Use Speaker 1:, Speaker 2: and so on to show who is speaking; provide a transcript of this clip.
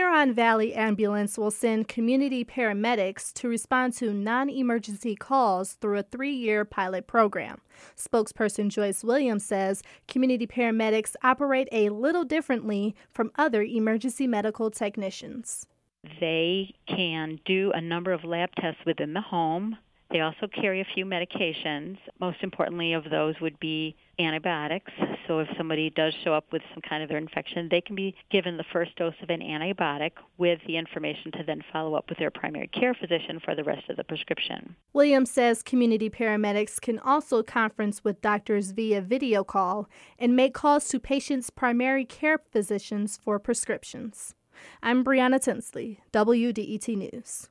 Speaker 1: Huron Valley Ambulance will send community paramedics to respond to non emergency calls through a three year pilot program. Spokesperson Joyce Williams says community paramedics operate a little differently from other emergency medical technicians.
Speaker 2: They can do a number of lab tests within the home. They also carry a few medications. Most importantly, of those would be antibiotics. So, if somebody does show up with some kind of their infection, they can be given the first dose of an antibiotic with the information to then follow up with their primary care physician for the rest of the prescription.
Speaker 1: Williams says community paramedics can also conference with doctors via video call and make calls to patients' primary care physicians for prescriptions. I'm Brianna Tinsley, WDET News.